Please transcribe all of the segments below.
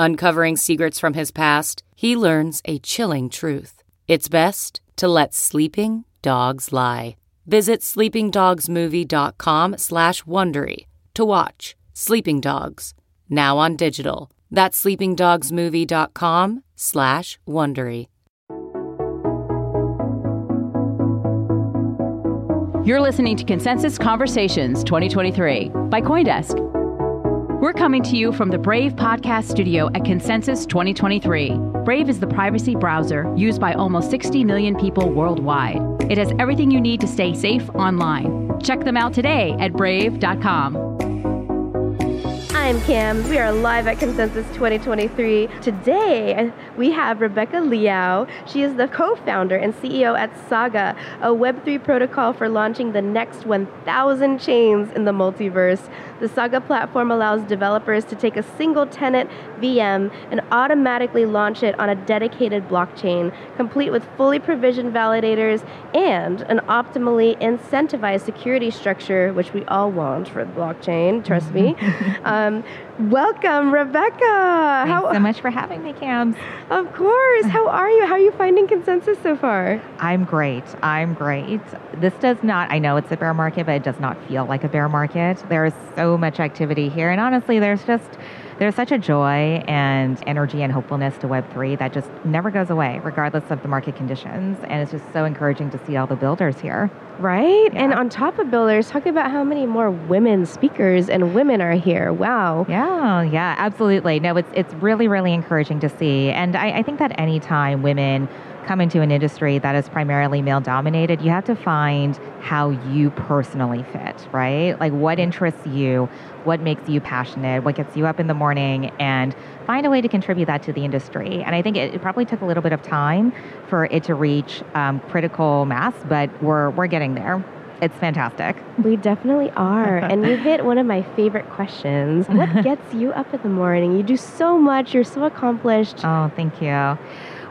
Uncovering secrets from his past, he learns a chilling truth. It's best to let sleeping dogs lie. Visit sleepingdogsmovie.com slash Wondery to watch Sleeping Dogs, now on digital. That's sleepingdogsmovie.com slash Wondery. You're listening to Consensus Conversations 2023 by Coindesk. We're coming to you from the Brave Podcast Studio at Consensus 2023. Brave is the privacy browser used by almost 60 million people worldwide. It has everything you need to stay safe online. Check them out today at brave.com. I'm Cam. We are live at Consensus 2023. Today, we have Rebecca Liao. She is the co founder and CEO at Saga, a Web3 protocol for launching the next 1,000 chains in the multiverse. The Saga platform allows developers to take a single tenant VM and automatically launch it on a dedicated blockchain, complete with fully provisioned validators and an optimally incentivized security structure, which we all want for the blockchain, trust me. Um, Um, welcome, Rebecca. Thanks How, so much for having me, Cams. Of course. How are you? How are you finding consensus so far? I'm great. I'm great. This does not, I know it's a bear market, but it does not feel like a bear market. There is so much activity here. And honestly, there's just, there's such a joy and energy and hopefulness to Web3 that just never goes away, regardless of the market conditions. And it's just so encouraging to see all the builders here. Right? Yeah. And on top of builders, talk about how many more women speakers and women are here. Wow. Yeah, yeah, absolutely. No, it's, it's really, really encouraging to see. And I, I think that anytime women come into an industry that is primarily male dominated, you have to find how you personally fit, right? Like what interests you, what makes you passionate, what gets you up in the morning, and find a way to contribute that to the industry. And I think it, it probably took a little bit of time for it to reach um, critical mass, but we're, we're getting there. It's fantastic. We definitely are. and you hit one of my favorite questions. What gets you up in the morning? You do so much, you're so accomplished. Oh, thank you.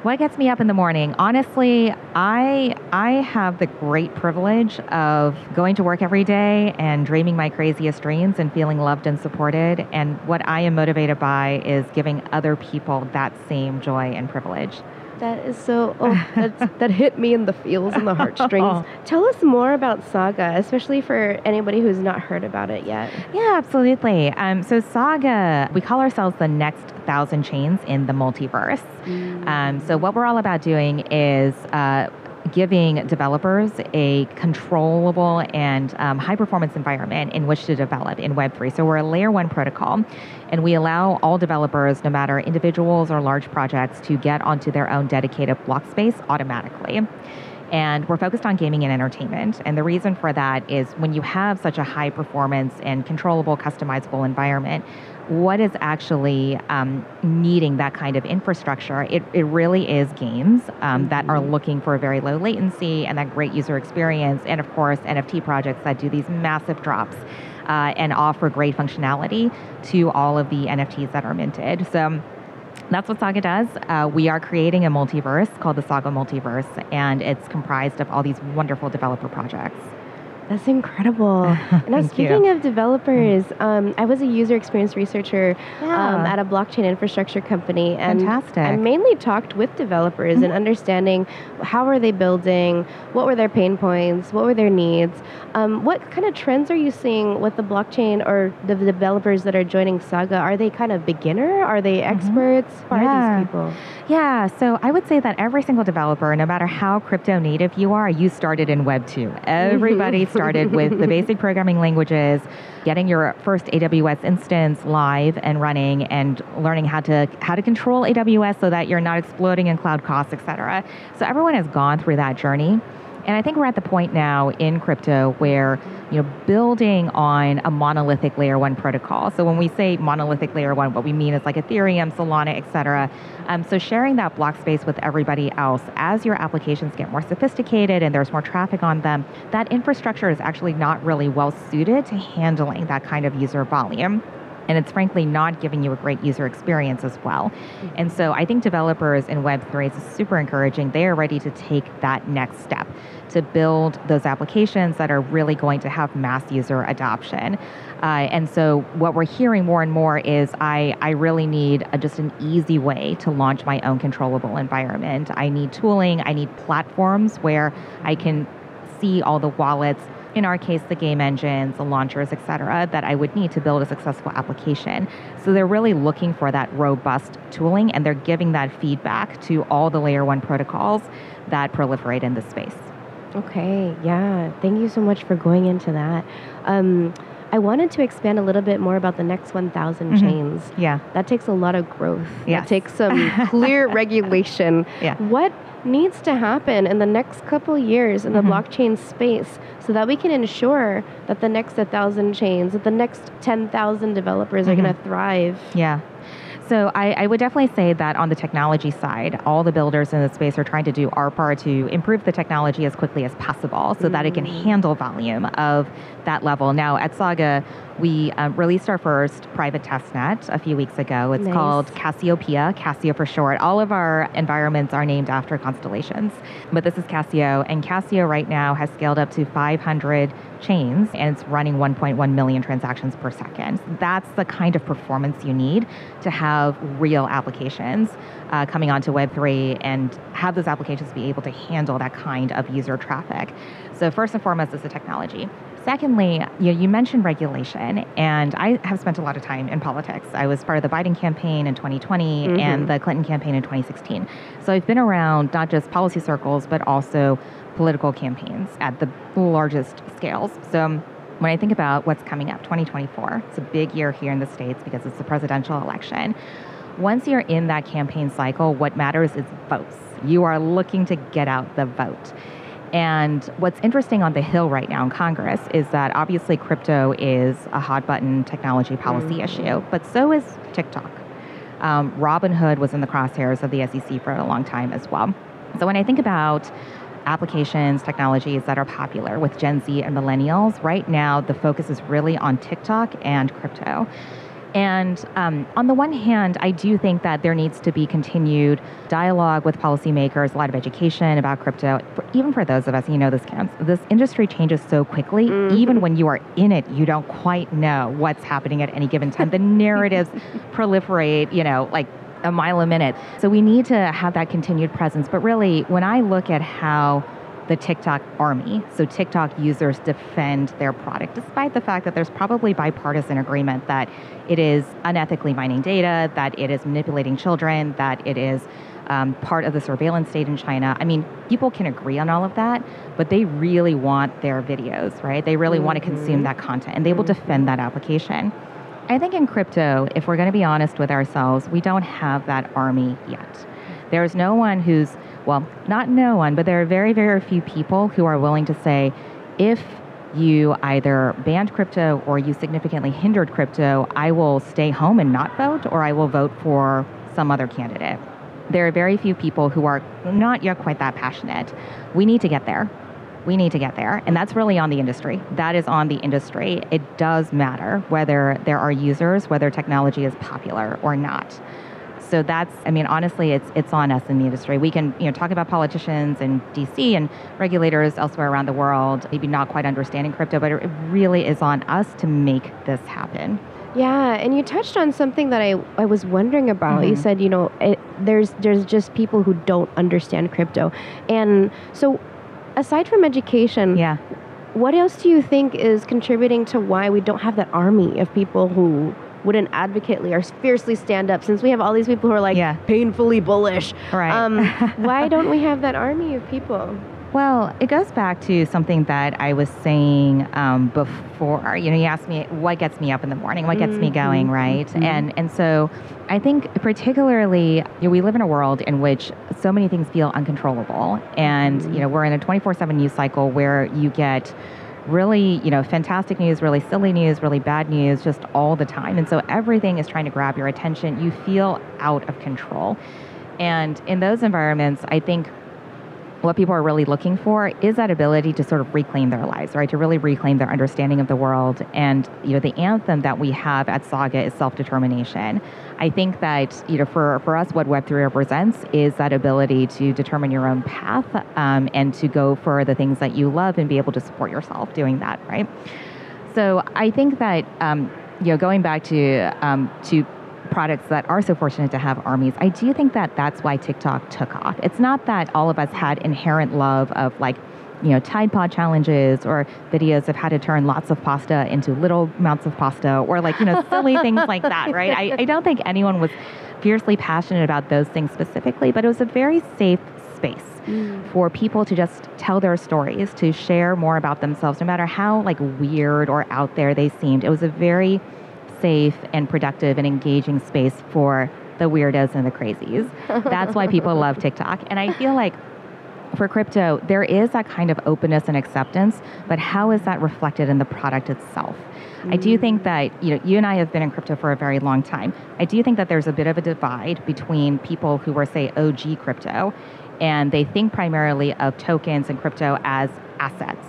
What gets me up in the morning? Honestly, I I have the great privilege of going to work every day and dreaming my craziest dreams and feeling loved and supported. And what I am motivated by is giving other people that same joy and privilege. That is so. Oh, that hit me in the feels and the heartstrings. oh. Tell us more about Saga, especially for anybody who's not heard about it yet. Yeah, absolutely. Um, so Saga, we call ourselves the next thousand chains in the multiverse. Mm. Um, so what we're all about doing is. Uh, giving developers a controllable and um, high performance environment in which to develop in Web3. So we're a layer one protocol, and we allow all developers, no matter individuals or large projects, to get onto their own dedicated block space automatically and we're focused on gaming and entertainment. And the reason for that is when you have such a high performance and controllable, customizable environment, what is actually um, needing that kind of infrastructure, it, it really is games um, that are mm-hmm. looking for a very low latency and that great user experience, and of course, NFT projects that do these massive drops. Uh, and offer great functionality to all of the NFTs that are minted. So that's what Saga does. Uh, we are creating a multiverse called the Saga Multiverse, and it's comprised of all these wonderful developer projects. That's incredible. now, speaking you. of developers, um, I was a user experience researcher um, at a blockchain infrastructure company, and Fantastic. I mainly talked with developers Mm-hmm. and understanding how are they building, what were their pain points, what were their needs. Um, what kind of trends are you seeing with the blockchain or the developers that are joining Saga? Are they kind of beginner? Are they experts? Are Mm-hmm. Yeah. these people? Yeah, so I would say that every single developer, no matter how crypto native you are, you started in Web 2. Everybody started with the basic programming languages, getting your first AWS instance live and running and learning how to how to control AWS so that you're not exploding in cloud costs, et cetera. So everyone has gone through that journey. And I think we're at the point now in crypto where, you know, building on a monolithic layer one protocol. So when we say monolithic layer one, what we mean is like Ethereum, Solana, et cetera. Um, so sharing that block space with everybody else as your applications get more sophisticated and there's more traffic on them, that infrastructure is actually not really well suited to handling that kind of user volume and it's frankly not giving you a great user experience as well. And so I think developers in Web3 is super encouraging. They are ready to take that next step to build those applications that are really going to have mass user adoption. Uh, and so what we're hearing more and more is I, I really need a, just an easy way to launch my own controllable environment. I need tooling, I need platforms where I can see all the wallets in our case the game engines the launchers et cetera that i would need to build a successful application so they're really looking for that robust tooling and they're giving that feedback to all the layer one protocols that proliferate in this space Okay, yeah. Thank you so much for going into that. Um, I wanted to expand a little bit more about the next 1,000 Mhm. chains. yeah That takes a lot of growth. Yeah. That takes some clear regulation. Yeah. What needs to happen in the next couple years in the Mhm. blockchain space so that we can ensure that the next 1,000 chains, that the next 10,000 developers are Mhm. going to thrive? Yeah. So I, I would definitely say that on the technology side, all the builders in the space are trying to do our part to improve the technology as quickly as possible so that it can mm. handle volume of that level. Now at Saga, we um, released our first private testnet a few weeks ago. It's Nice. called Cassiopeia, Cassio for short. All of our environments are named after constellations, but this is Cassio, and Cassio right now has scaled up to 500 chains and it's running 1.1 million transactions per second. That's the kind of performance you need to have real applications uh, coming onto Web3 and have those applications be able to handle that kind of user traffic. So, first and foremost is the technology. Secondly, you, you mentioned regulation, and I have spent a lot of time in politics. I was part of the Biden campaign in 2020 and the Clinton campaign in 2016. So I've been around not just policy circles, but also political campaigns at the largest scales. So um, when I think about what's coming up, 2024, it's a big year here in the States because it's the presidential election. Once you're in that campaign cycle, what matters is votes. You are looking to get out the vote. And what's interesting on the Hill right now in Congress is that obviously crypto is a hot button technology policy issue, but so is TikTok. Um, Robinhood was in the crosshairs of the SEC for a long time as well. So when I think about applications, technologies that are popular with Gen Z and millennials, right now the focus is really on TikTok and crypto. And um, on the one hand, I do think that there needs to be continued dialogue with policymakers, a lot of education about crypto, even for those of us, you know, this. This industry changes so quickly. Even when you are in it, you don't quite know what's happening at any given time. The narratives proliferate, you know, like a mile a minute. So we need to have that continued presence. But really, when I look at how the TikTok army. So TikTok users defend their product, despite the fact that there's probably bipartisan agreement that it is unethically mining data, that it is manipulating children, that it is um, part of the surveillance state in China. I mean, people can agree on all of that, but they really want their videos, right? They really want to consume that content, and they will defend that application. I think in crypto, if we're going to be honest with ourselves, we don't have that army yet. There's no one who's, well, not no one, but there are very, very few people who are willing to say, if you either banned crypto or you significantly hindered crypto, I will stay home and not vote, or I will vote for some other candidate. There are very few people who are not yet quite that passionate. We need to get there. We need to get there. And that's really on the industry. That is on the industry. It does matter whether there are users, whether technology is popular or not. So that's, I mean, honestly, it's it's on us in the industry. We can, you know, talk about politicians and DC and regulators elsewhere around the world, maybe not quite understanding crypto, but it really is on us to make this happen. Yeah, and you touched on something that I, I was wondering about. You Mhm. said, you know, it, there's there's just people who don't understand crypto, and so aside from education, Yeah. what else do you think is contributing to why we don't have that army of people who wouldn't advocately or fiercely stand up? Since we have all these people who are like Yeah. painfully bullish, Right. Um, why don't we have that army of people? Well, it goes back to something that I was saying um, before. You know, you asked me what gets me up in the morning, what gets me going, Mhm, right? mhm. And and so I think particularly you know, we live in a world in which so many things feel uncontrollable, and you know we're in a twenty four seven news cycle where you get really you know fantastic news really silly news really bad news just all the time. And so everything is trying to grab your attention. You feel out of control. And in those environments i think what people are really looking for is that ability to sort of reclaim their lives, right? To really reclaim their understanding of the world. And, you know, the anthem that we have at Saga is self-determination. I think that, you know, for, for us, what Web3 represents is that ability to determine your own path um, and to go for the things that you love and be able to support yourself doing that, right? So I think that, um, you know, going back to, um, to products that are so fortunate to have armies, I do think that that's why TikTok took off. It's not that all of us had inherent love of like, you know, Tide Pod challenges or videos of how to turn lots of pasta into little amounts of pasta or like, you know, silly things like that, right? I, I don't think anyone was fiercely passionate about those things specifically, but it was a very safe space mm. for people to just tell their stories, to share more about themselves, no matter how like weird or out there they seemed. It was a very safe and productive and engaging space for the weirdos and the crazies. That's why people love TikTok. And I feel like for crypto, there is that kind of openness and acceptance, but how is that reflected in the product itself? I do think that you know you and I have been in crypto for a very long time. I do think that there's a bit of a divide between people who are say OG crypto, and they think primarily of tokens and crypto as assets.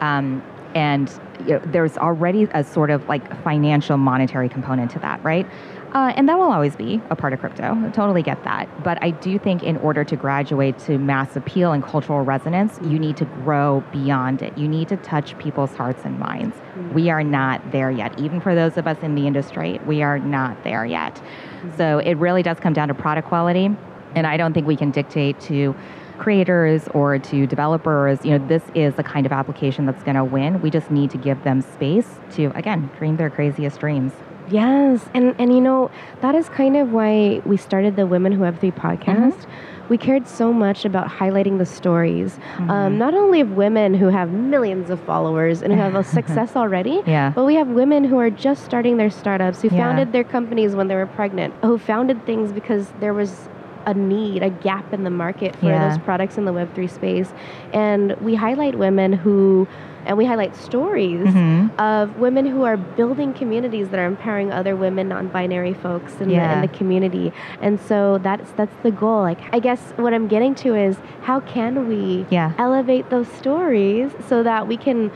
Um, and you know, there's already a sort of like financial monetary component to that, right? Uh, and that will always be a part of crypto. I totally get that. But I do think in order to graduate to mass appeal and cultural resonance, you mm-hmm. need to grow beyond it. You need to touch people's hearts and minds. Mm-hmm. We are not there yet. Even for those of us in the industry, we are not there yet. Mm-hmm. So it really does come down to product quality. And I don't think we can dictate to creators or to developers, you know, this is the kind of application that's going to win. We just need to give them space to, again, dream their craziest dreams. Yes, and and you know that is kind of why we started the Women Who Have Three podcast. We cared so much about highlighting the stories, um, not only of women who have millions of followers and who have a success already, Yeah. but we have women who are just starting their startups, who Yeah. founded their companies when they were pregnant, who founded things because there was a need, a gap in the market for Yeah. those products in the Web3 space. And we highlight women who, and we highlight stories Mhm. of women who are building communities that are empowering other women, non-binary folks in, the, in the community. And so that's that's the goal. Like I guess what I'm getting to is how can we Yeah. elevate those stories so that we can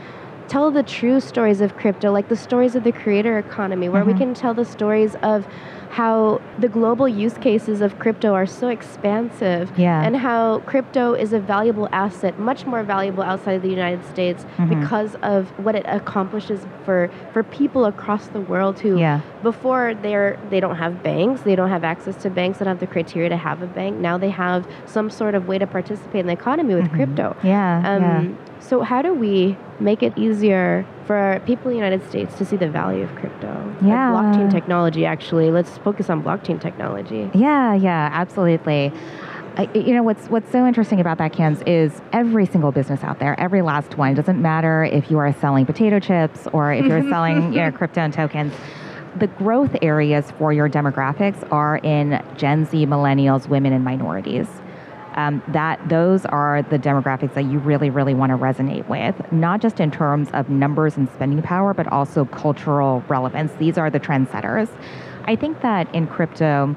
tell the true stories of crypto, like the stories of the creator economy, where we Mhm. can tell the stories of how the global use cases of crypto are so expansive Yeah. and how crypto is a valuable asset, much more valuable outside of the United States Mhm. because of what it accomplishes for, for people across the world who Yeah. before they're they don't have banks, they don't have access to banks, they don't have the criteria to have a bank. Now they have some sort of way to participate in the economy with crypto. Mm-hmm. Yeah. Um, yeah. So how do we make it easier for people in the United States to see the value of crypto? Yeah. blockchain technology, actually. Let's focus on blockchain technology. Yeah, yeah, absolutely. I, you know what's what's so interesting about that, Cams, is every single business out there, every last one. It doesn't matter if you are selling potato chips or if you're selling you know, crypto and tokens. The growth areas for your demographics are in Gen Z, millennials, women, and minorities. Um, that those are the demographics that you really, really want to resonate with, not just in terms of numbers and spending power, but also cultural relevance. These are the trendsetters. I think that in crypto,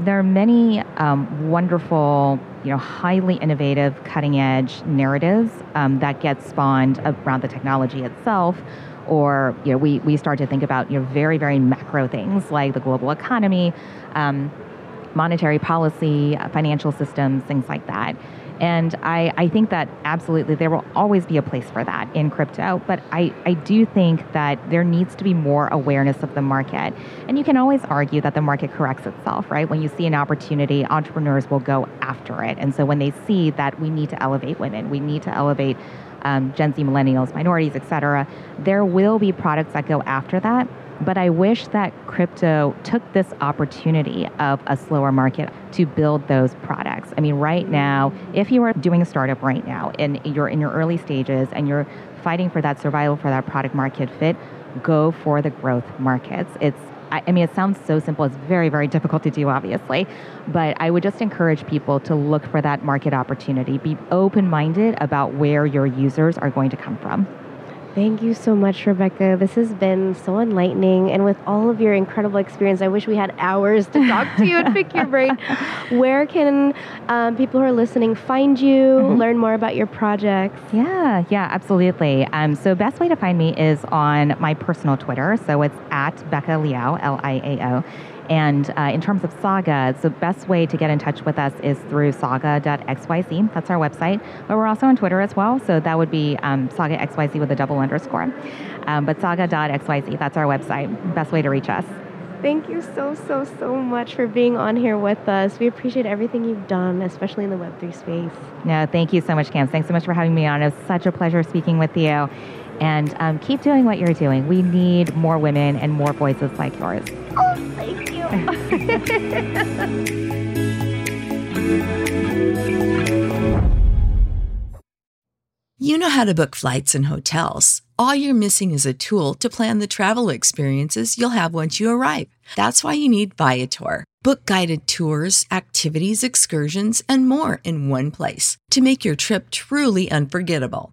there are many um, wonderful, you know, highly innovative, cutting-edge narratives um, that get spawned around the technology itself, or you know, we we start to think about you know very very macro things like the global economy. Um, monetary policy, uh, financial systems, things like that. And I, I think that absolutely there will always be a place for that in crypto. But I, I do think that there needs to be more awareness of the market. And you can always argue that the market corrects itself, right? When you see an opportunity, entrepreneurs will go after it. And so when they see that we need to elevate women, we need to elevate um, Gen Z millennials, minorities, et cetera, there will be products that go after that. But I wish that crypto took this opportunity of a slower market to build those products. I mean, right now, if you are doing a startup right now and you're in your early stages and you're fighting for that survival for that product market fit, go for the growth markets. It's I, mean, it sounds so simple. It's very, very difficult to do, obviously. But I would just encourage people to look for that market opportunity. Be open minded about where your users are going to come from. Thank you so much, Rebecca. This has been so enlightening. And with all of your incredible experience, I wish we had hours to talk to you and pick your brain. Where can um, people who are listening find you, mm-hmm. learn more about your projects? Yeah, yeah, absolutely. Um, so, best way to find me is on my personal Twitter. So, it's at Becca Liao, L I A O. And uh, in terms of Saga, the best way to get in touch with us is through saga.xyz. That's our website. But we're also on Twitter as well. So that would be um, saga xyz with a double underscore. Um, but saga.xyz, that's our website. Best way to reach us. Thank you so, so, so much for being on here with us. We appreciate everything you've done, especially in the Web3 space. No, thank you so much, Cam. Thanks so much for having me on. It was such a pleasure speaking with you. And um, keep doing what you're doing. We need more women and more voices like yours. Oh, thank you. you know how to book flights and hotels. All you're missing is a tool to plan the travel experiences you'll have once you arrive. That's why you need Viator. Book guided tours, activities, excursions, and more in one place to make your trip truly unforgettable.